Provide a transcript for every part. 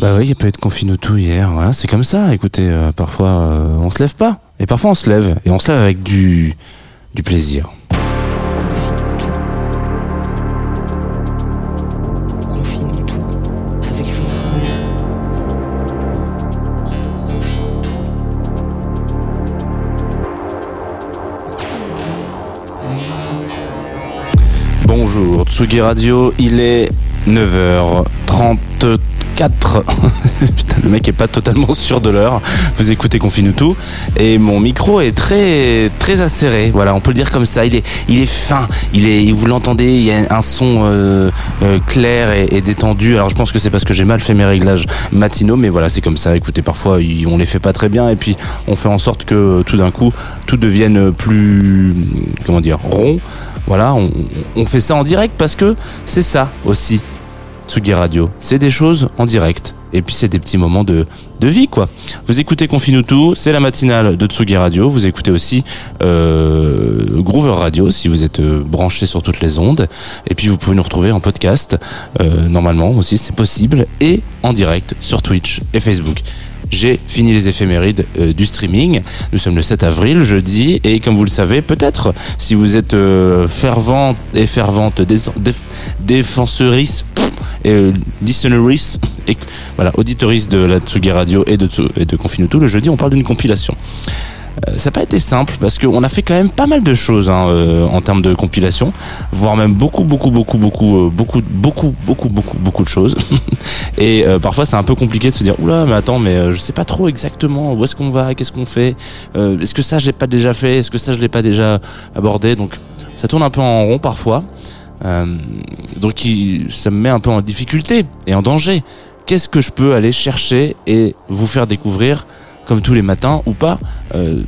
Bah oui, il n'y a pas eu de confinuto hier. Voilà, c'est comme ça. Écoutez, euh, parfois euh, on se lève pas. Et parfois on se lève. Et on se lève avec du, du plaisir. Bonjour, Tsugi Radio, il est 9h34. Putain, le mec est pas totalement sûr de l'heure. Vous écoutez Confinutu et mon micro est très très acéré. Voilà, on peut le dire comme ça. Il est il est fin. Il est vous l'entendez. Il y a un son euh, euh, clair et, détendu. Alors je pense que c'est parce que j'ai mal fait mes réglages matinaux, mais voilà, c'est comme ça. Écoutez, parfois on les fait pas très bien et puis on fait en sorte que tout d'un coup tout devienne plus comment dire rond. Voilà, on fait ça en direct parce que c'est ça aussi. Tsugi Radio. C'est des choses en direct. Et puis c'est des petits moments de, de vie quoi. Vous écoutez Confinutu, c'est la matinale de Tsugi Radio. Vous écoutez aussi euh, Groover Radio si vous êtes euh, branché sur toutes les ondes. Et puis vous pouvez nous retrouver en podcast euh, normalement aussi, c'est possible. Et en direct sur Twitch et Facebook. J'ai fini les éphémérides du streaming. Nous sommes le 7 avril, jeudi, et comme vous le savez, peut-être, si vous êtes euh, fervent et fervente dé- déf- défenseurice et euh, listeneris, et voilà, auditoris de la Tsugi Radio et de, et de Confinutu, le jeudi, on parle d'une compilation. Euh, ça n'a pas été simple parce qu'on a fait quand même pas mal de choses hein, euh, en termes de compilation, voire même beaucoup, beaucoup, beaucoup, beaucoup, beaucoup, beaucoup, beaucoup, beaucoup, beaucoup de choses. Et parfois c'est un peu compliqué de se dire oula mais attends mais je sais pas trop exactement où est-ce qu'on va, qu'est-ce qu'on fait, est-ce que ça je l'ai pas déjà fait, est-ce que ça je l'ai pas déjà abordé, donc ça tourne un peu en rond parfois. Euh, donc ça me met un peu en difficulté et en danger. Qu'est-ce que je peux aller chercher et vous faire découvrir comme tous les matins ou pas euh,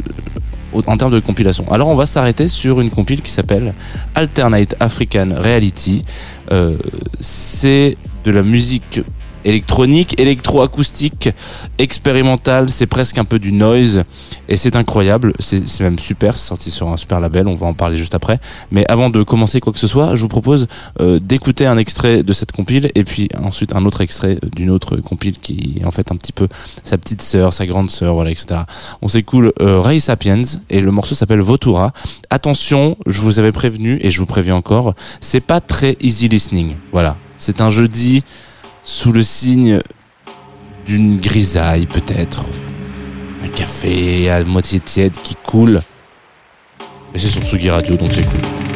en termes de compilation? Alors on va s'arrêter sur une compile qui s'appelle Alternate African Reality. Euh, c'est de la musique électronique, électroacoustique, expérimentale, c'est presque un peu du noise et c'est incroyable, c'est même super, c'est sorti sur un super label, on va en parler juste après. Mais avant de commencer quoi que ce soit, je vous propose euh, d'écouter un extrait de cette compile et puis ensuite un autre extrait d'une autre compile qui est en fait un petit peu sa petite sœur, sa grande sœur, voilà, etc. On s'écoule euh, Ray Sapiens et le morceau s'appelle Votura. Attention, je vous avais prévenu et je vous préviens encore, c'est pas très easy listening. Voilà, c'est un jeudi sous le signe d'une grisaille peut-être, un café à moitié tiède qui coule. Et c'est sur Tsugi Radio donc c'est cool.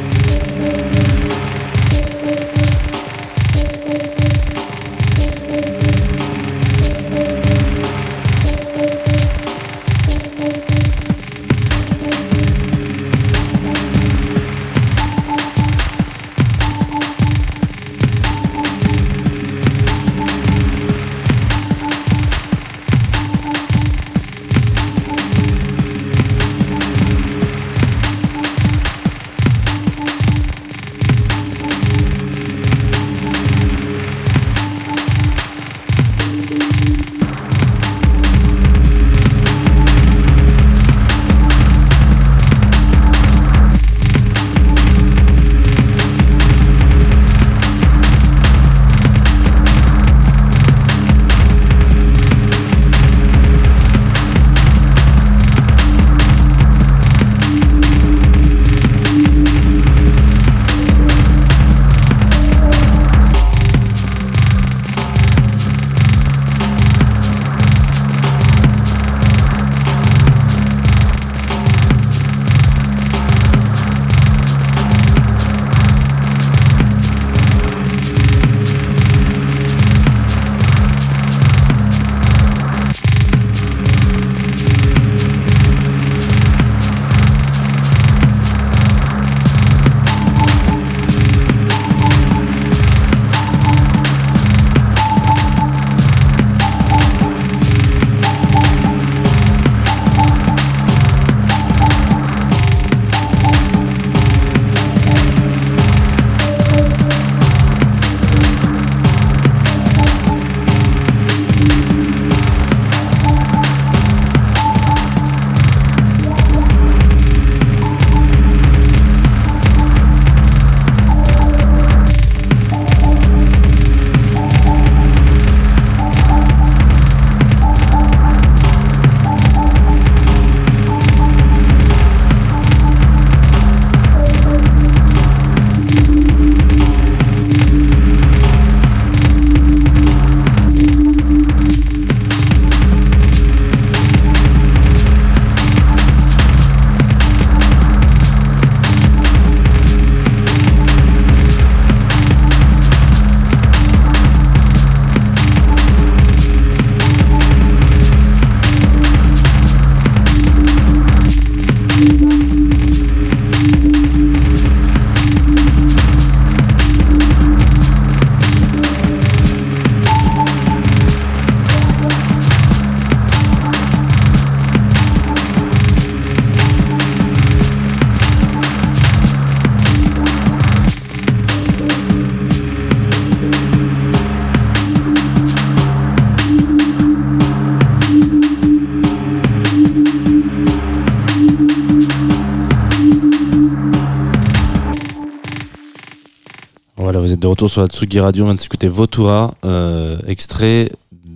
De retour sur la Tsugi Radio, on vient de s'écouter Votura, euh, extrait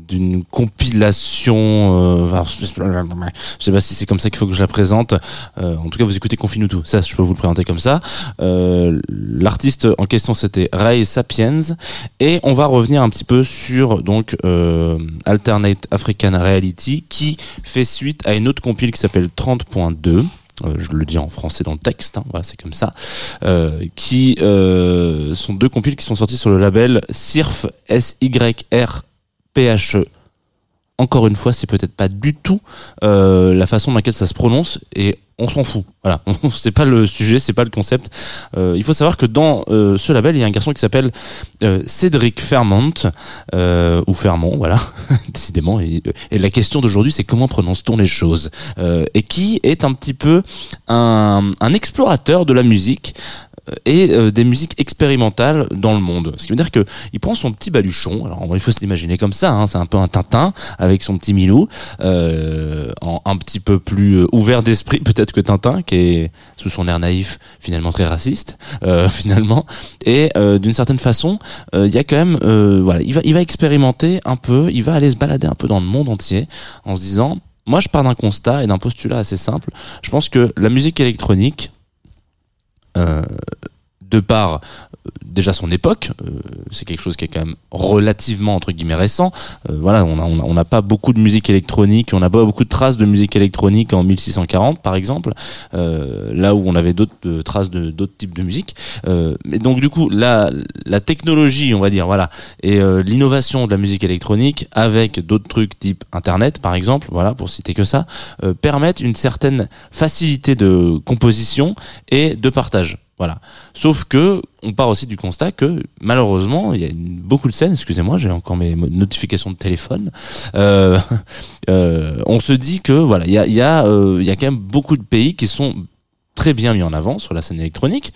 d'une compilation, euh, je sais pas si c'est comme ça qu'il faut que je la présente, euh, en tout cas vous écoutez Confinutu, ça je peux vous le présenter comme ça. Euh, L'artiste en question c'était Ray Sapiens, et on va revenir un petit peu sur donc euh, Alternate African Reality, qui fait suite à une autre compile qui s'appelle 30.2. Euh, je le dis en français dans le texte, hein, voilà, c'est comme ça, euh, qui euh, sont deux compiles qui sont sortis sur le label SIRF S-Y-R PHE. Encore une fois, c'est peut-être pas du tout euh, la façon dans laquelle ça se prononce et on s'en fout. Voilà, c'est pas le sujet, c'est pas le concept. Euh, il faut savoir que dans euh, ce label, il y a un garçon qui s'appelle Cédric Fermont ou Fermont, voilà, décidément. Et, la question d'aujourd'hui, c'est comment prononce-t-on les choses? Et qui est un petit peu un, explorateur de la musique et euh, des musiques expérimentales dans le monde. Ce qui veut dire que il prend son petit baluchon. Alors il faut se l'imaginer comme ça. Hein, c'est un peu un Tintin avec son petit Milou, euh, un petit peu plus euh, ouvert d'esprit peut-être que Tintin, qui est sous son air naïf finalement très raciste euh, finalement. Et euh, d'une certaine façon, euh, il y a quand même, euh, voilà, il va, il va expérimenter un peu, il va aller se balader un peu dans le monde entier en se disant. Moi, je pars d'un constat et d'un postulat assez simple. Je pense que la musique électronique, euh, de par euh, déjà son époque, euh, c'est quelque chose qui est quand même relativement entre guillemets récent. Euh, voilà, on n'a pas beaucoup de musique électronique, on n'a pas beaucoup de traces de musique électronique en 1640 par exemple, là où on avait d'autres traces de d'autres types de musique. Mais donc du coup, la, la technologie, on va dire, voilà, et l'innovation de la musique électronique avec d'autres trucs type Internet par exemple, voilà, pour citer que ça, permettent une certaine facilité de composition et de partage. Voilà. Sauf que on part aussi du constat que malheureusement il y a beaucoup de scènes. Excusez-moi, j'ai encore mes notifications de téléphone. Euh, euh, on se dit que voilà, il y a, il y a, euh, y a quand même beaucoup de pays qui sont très bien mis en avant sur la scène électronique.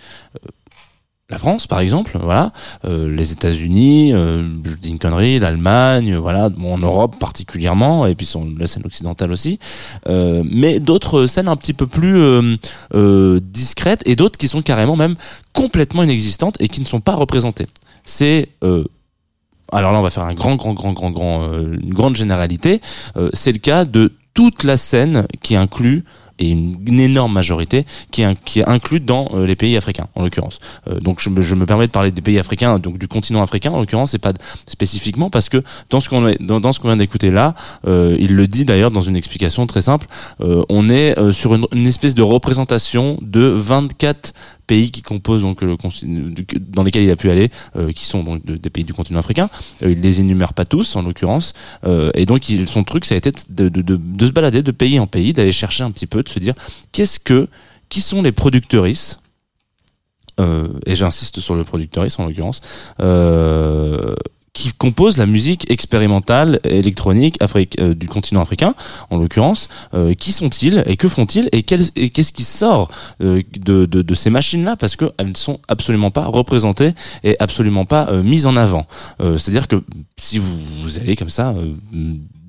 La France, par exemple, voilà, euh, les États-Unis, euh, je une connerie, l'Allemagne, voilà, en Europe particulièrement, et puis sur la scène occidentale aussi, euh, mais d'autres scènes un petit peu plus euh, discrètes et d'autres qui sont carrément même complètement inexistantes et qui ne sont pas représentées. C'est alors là, on va faire un grand, grand, grand, grand, grand, une grande généralité. C'est le cas de toute la scène qui inclut et une, une énorme majorité qui est, qui est inclue dans euh, les pays africains en l'occurrence. Euh, donc je je me permets de parler des pays africains, donc du continent africain en l'occurrence, et pas spécifiquement parce que dans ce qu'on dans, dans ce qu'on vient d'écouter là, euh, il le dit d'ailleurs dans une explication très simple, on est sur une, une espèce de représentation de 24 pays qui composent donc le dans lesquels il a pu aller, euh, qui sont donc de- des pays du continent africain. Euh, il les énumère pas tous en l'occurrence, euh, et donc il, son truc ça a été de, de, de se balader de pays en pays, d'aller chercher un petit peu, de se dire qu'est-ce que qui sont les productrices euh, et j'insiste sur le productrice en l'occurrence euh, qui composent la musique expérimentale électronique euh, du continent africain, en l'occurrence. Qui sont-ils et que font-ils et qu'est-ce qui sort de, de, ces machines-là parce qu'elles ne sont absolument pas représentées et absolument pas mises en avant. C'est-à-dire que si vous, allez comme ça,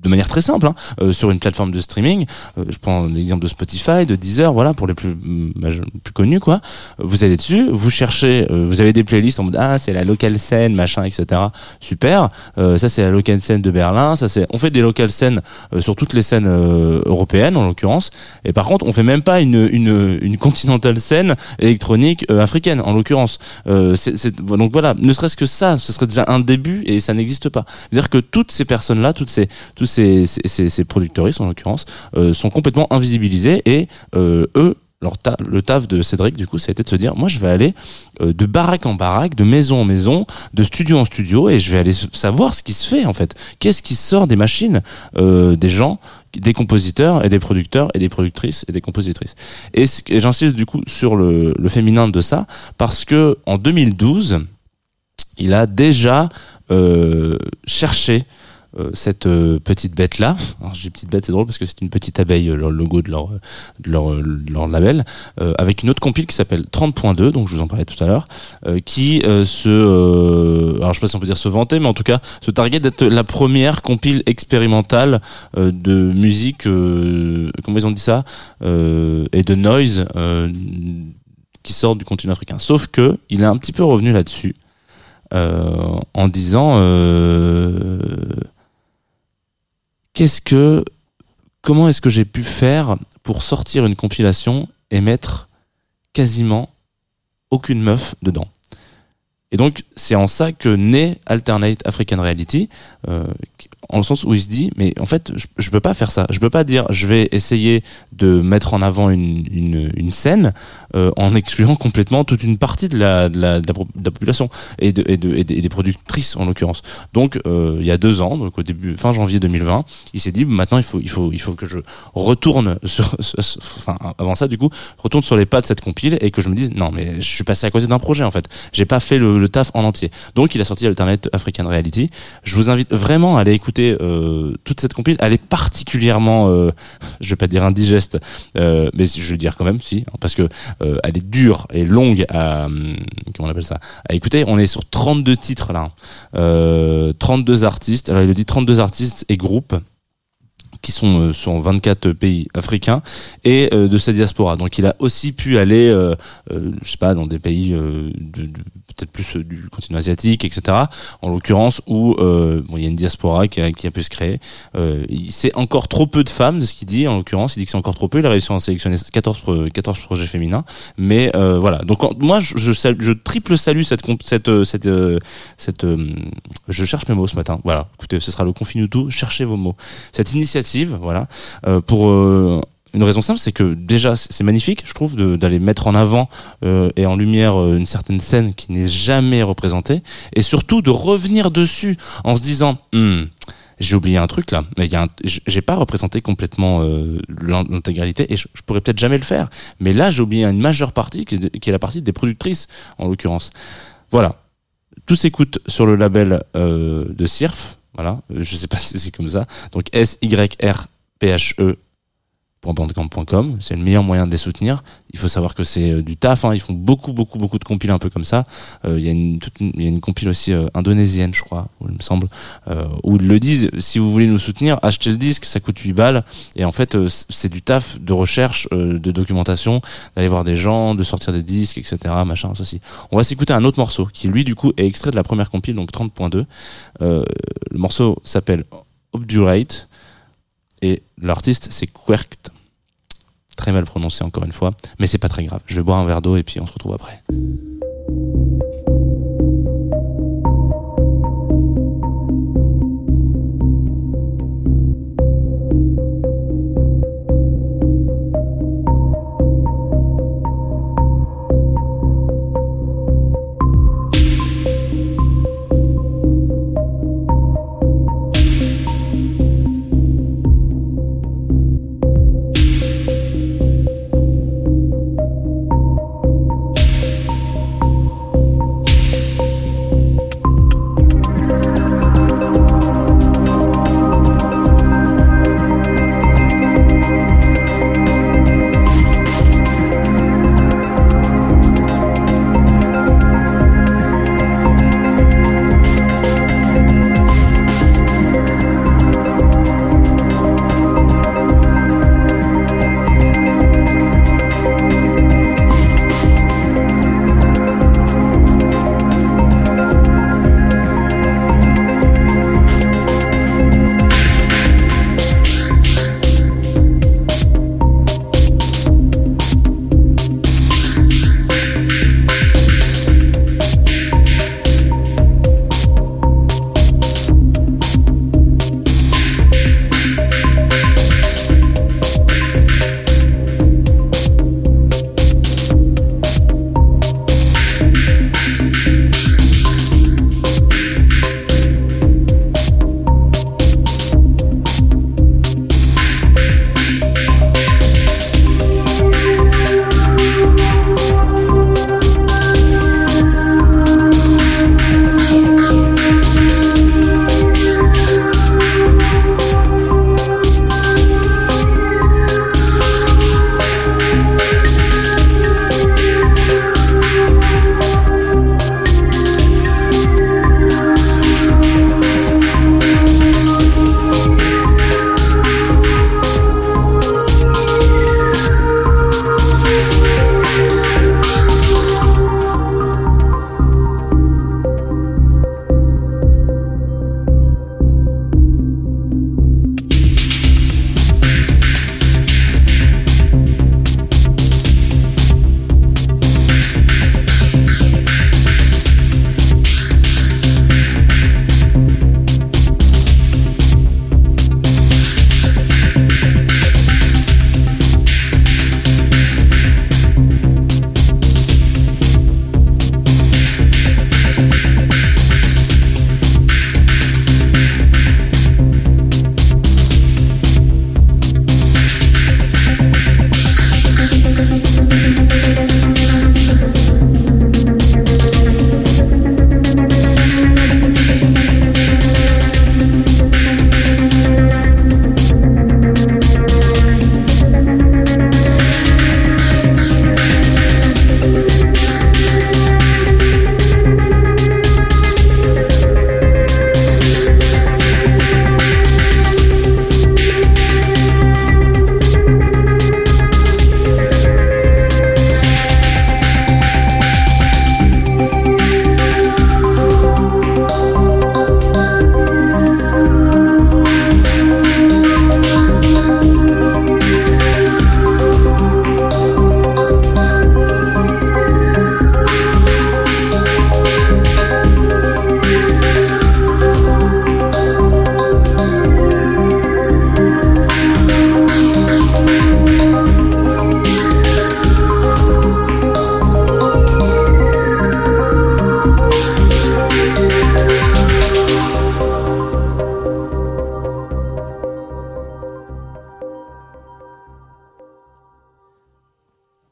de manière très simple, hein, euh, sur une plateforme de streaming, euh, je prends l'exemple de Spotify, de Deezer, voilà, pour les plus, mm, maj- plus connus, quoi. Vous allez dessus, vous cherchez, euh, vous avez des playlists en mode ah c'est la locale scène, machin, etc. Super. Ça c'est la locale scène de Berlin. Ça c'est, on fait des locales scènes sur toutes les scènes européennes en l'occurrence. Et par contre, on fait même pas une une une continentale scène électronique euh, africaine en l'occurrence. Euh, donc voilà, ne serait-ce que ça, ce serait déjà un début et ça n'existe pas. C'est-à-dire que toutes ces personnes-là, toutes ces ces ces, producteuristes en l'occurrence, euh, sont complètement invisibilisés et euh, eux le taf de Cédric, du coup, ça a été de se dire, moi, je vais aller euh, de baraque en baraque, de maison en maison, de studio en studio, et je vais aller savoir ce qui se fait, en fait. Qu'est-ce qui sort des machines, des gens, des compositeurs et des producteurs et des productrices et des compositrices? Et, j'insiste, du coup, sur le, féminin de ça, parce que en 2012, il a déjà cherché cette euh, petite bête là. Alors je dis petite bête, c'est drôle parce que c'est une petite abeille, euh, leur logo de leur de leur, euh, leur label, euh, avec une autre compile qui s'appelle 30.2, donc je vous en parlais tout à l'heure, euh, qui euh, se, euh, alors je sais pas si on peut dire se vanter, mais en tout cas se target d'être la première compile expérimentale euh, de musique, euh, comment ils ont dit ça, euh, et de noise euh, qui sort du continent africain. Sauf que il est un petit peu revenu là-dessus euh, en disant euh, qu'est-ce que comment est-ce que j'ai pu faire pour sortir une compilation et mettre quasiment aucune meuf dedans? Et donc, c'est en ça que naît Alternate African Reality, euh, en le sens où il se dit, mais en fait, je, je peux pas faire ça. Je peux pas dire, je vais essayer de mettre en avant une, une, une scène euh, en excluant complètement toute une partie de la, de la, de la, population et, de, et, de, et, des- productrices en l'occurrence. Donc, euh, il y a deux ans, donc au début, fin janvier 2020, il s'est dit, maintenant, il faut, il faut, il faut que je retourne sur- enfin, avant ça, du coup, retourne sur les pas de cette compile et que je me dise, non, mais je suis passé à côté d'un projet en fait. J'ai pas fait le, le taf en entier. Donc, il a sorti Alternate African Reality. Je vous invite vraiment à aller écouter euh, toute cette compile. Elle est particulièrement, euh, je vais pas dire indigeste, euh, mais je vais dire quand même, si, hein, parce que euh, elle est dure et longue à, hum, comment on appelle ça, à écouter. On est sur 32 titres là, euh, 32 artistes. Alors, il le dit 32 artistes et groupes qui sont euh, sur 24 pays africains et euh, de sa diaspora. Donc il a aussi pu aller, euh, euh, je sais pas, dans des pays euh, peut-être plus du continent asiatique, etc. En l'occurrence où il y a une diaspora qui a, pu se créer. C'est encore trop peu de femmes, de ce qu'il dit. En l'occurrence, il dit que c'est encore trop peu. Il a réussi à en sélectionner 14, pro- 14 projets féminins. Mais voilà. Donc moi, je, triple salue cette cette cette je cherche mes mots ce matin. Voilà. Écoutez, ce sera le confine tout. Cherchez vos mots. Cette initiative, voilà, euh, pour euh, une raison simple, c'est que déjà c'est magnifique, je trouve, d'aller mettre en avant euh, et en lumière une certaine scène qui n'est jamais représentée, et surtout de revenir dessus en se disant. Hmm, j'ai oublié un truc là, mais j'ai pas représenté complètement l'in- l'intégralité et je, pourrais peut-être jamais le faire. Mais là, j'ai oublié une majeure partie qui est, la partie des productrices en l'occurrence. Voilà, tout s'écoute sur le label de Sirf. Voilà, Euh, je sais pas si c'est comme ça. Donc S Y R P H E .bandcamp.com, c'est le meilleur moyen de les soutenir. Il faut savoir que c'est euh, du taf, hein. ils font beaucoup, beaucoup, beaucoup de compiles un peu comme ça. Euh, Il y une- il y a une compile aussi euh, indonésienne, je crois, il me semble, euh, où ils le disent. Si vous voulez nous soutenir, achetez le disque, ça coûte 8 balles. Et en fait, euh, c'est du taf de recherche, euh, de documentation, d'aller voir des gens, de sortir des disques, etc. Machin, ceci. On va s'écouter un autre morceau qui, lui, du coup, est extrait de la première compile, donc 30.2. Euh, le morceau s'appelle Obdurate et l'artiste c'est Querct. Très mal prononcé encore une fois, mais c'est pas très grave. Je vais boire un verre d'eau et puis on se retrouve après.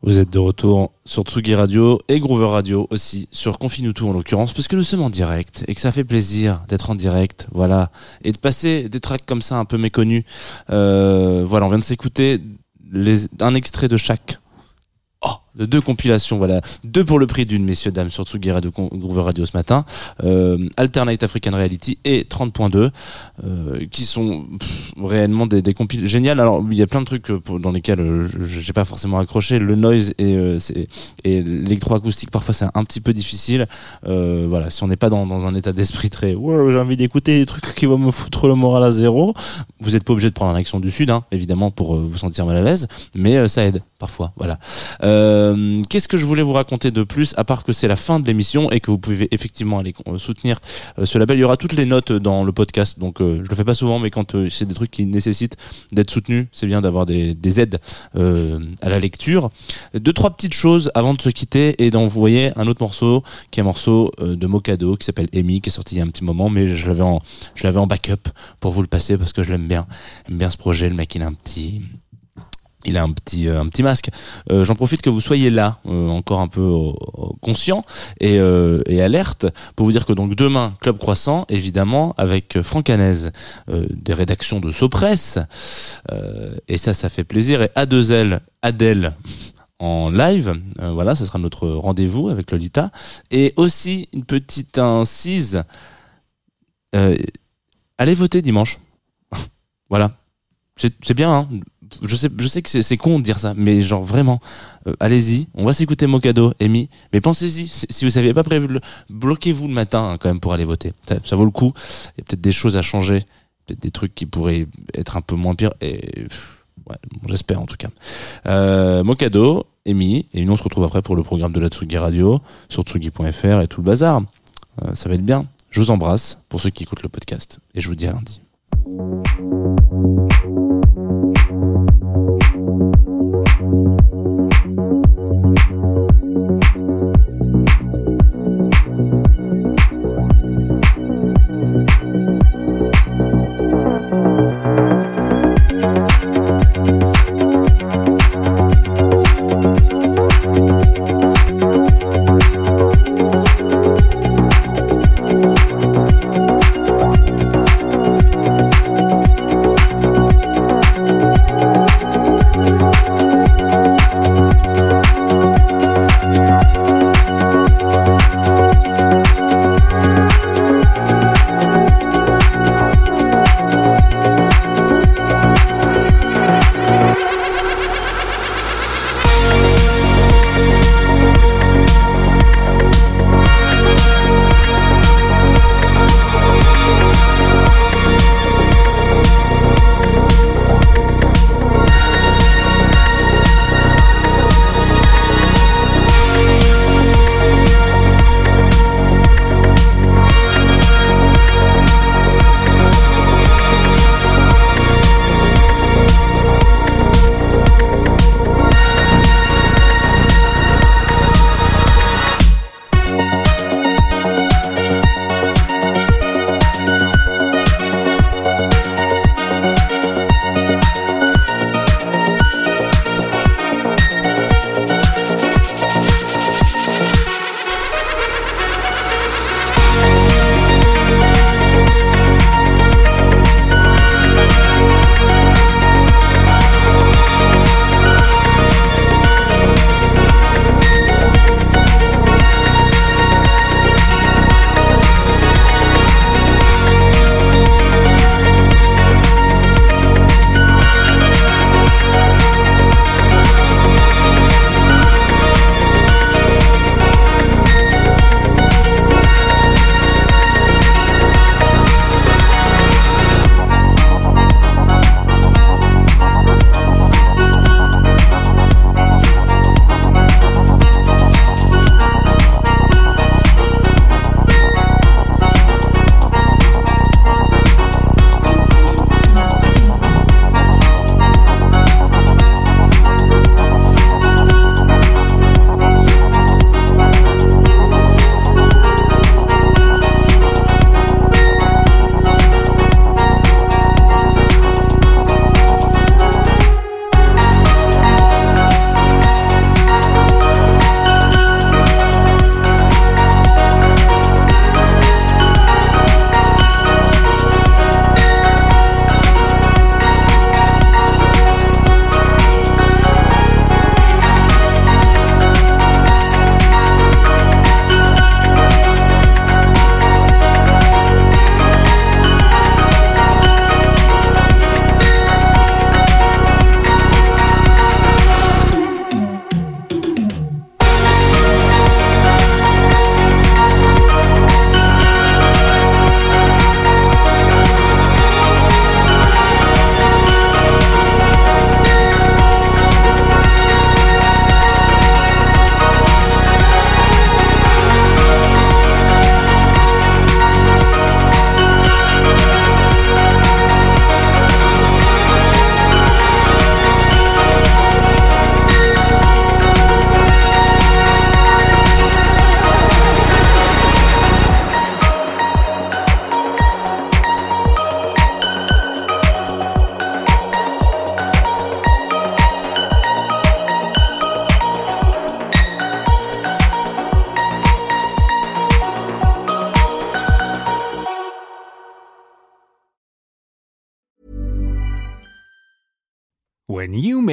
De retour sur Tsugi Radio et Groover Radio aussi, sur Confine tout en l'occurrence, parce que nous sommes en direct et que ça fait plaisir d'être en direct, voilà, et de passer des tracks comme ça un peu méconnus. Euh, voilà, on vient de s'écouter un extrait de chaque. De deux compilations, voilà, deux pour le prix d'une, messieurs dames, sur Tsugi Radio, Groover Radio ce matin, euh, Alternate African Reality et 30.2, euh, qui sont pff, réellement des, des compiles géniales. Alors, il y a plein de trucs euh, pour- dans lesquels euh, j'ai pas forcément accroché. Le noise et, euh, et l'électroacoustique, parfois, c'est un petit peu difficile. Euh, voilà, si on n'est pas dans, dans un état d'esprit très, ouais, j'ai envie d'écouter des trucs qui vont me foutre le moral à zéro, vous n'êtes pas obligé de prendre un accent du sud, hein, évidemment, pour vous sentir mal à l'aise, mais ça aide parfois. Voilà. Euh, Qu'est-ce que je voulais vous raconter de plus, à part que c'est la fin de l'émission et que vous pouvez effectivement aller euh, soutenir euh, ce label? Il y aura toutes les notes dans le podcast, donc euh, je le fais pas souvent, mais quand euh, c'est des trucs qui nécessitent d'être soutenus, c'est bien d'avoir des, des aides euh, à la lecture. Deux trois petites choses avant de se quitter et d'envoyer un autre morceau qui est un morceau euh, de Mocado qui s'appelle Amy, qui est sorti il y a un petit moment, mais je l'avais en je l'avais en backup pour vous le passer parce que je l'aime bien, J'aime bien ce projet. Le mec, il a un petit il a un petit euh, un masque. Euh, J'en profite que vous soyez là, euh, encore un peu conscient et, alerte, pour vous dire que demain Club Croissant, évidemment, avec Franck Hanez, des rédactions de Sopress, euh, et ça, ça fait plaisir. Et A2L, Adèle en live, voilà, ça sera notre rendez-vous avec Lolita, et aussi une petite incise. Allez voter dimanche. voilà. C'est bien, hein je sais, je sais que c'est- con de dire ça, mais genre vraiment, euh, allez-y, on va s'écouter Mocado, Amy, mais pensez-y, si vous saviez pas prévu, bloquez-vous le matin hein, quand même pour aller voter. Ça, vaut le coup. Il y a peut-être des choses à changer, peut-être des trucs qui pourraient être un peu moins pires, et ouais, bon, j'espère en tout cas. Euh, Mocado, Amy, et nous on se retrouve après pour le programme de la Tsugi Radio sur tsugi.fr et tout le bazar. Euh, ça va être bien. Je vous embrasse pour ceux qui écoutent le podcast, et je vous dis à lundi. Thank you.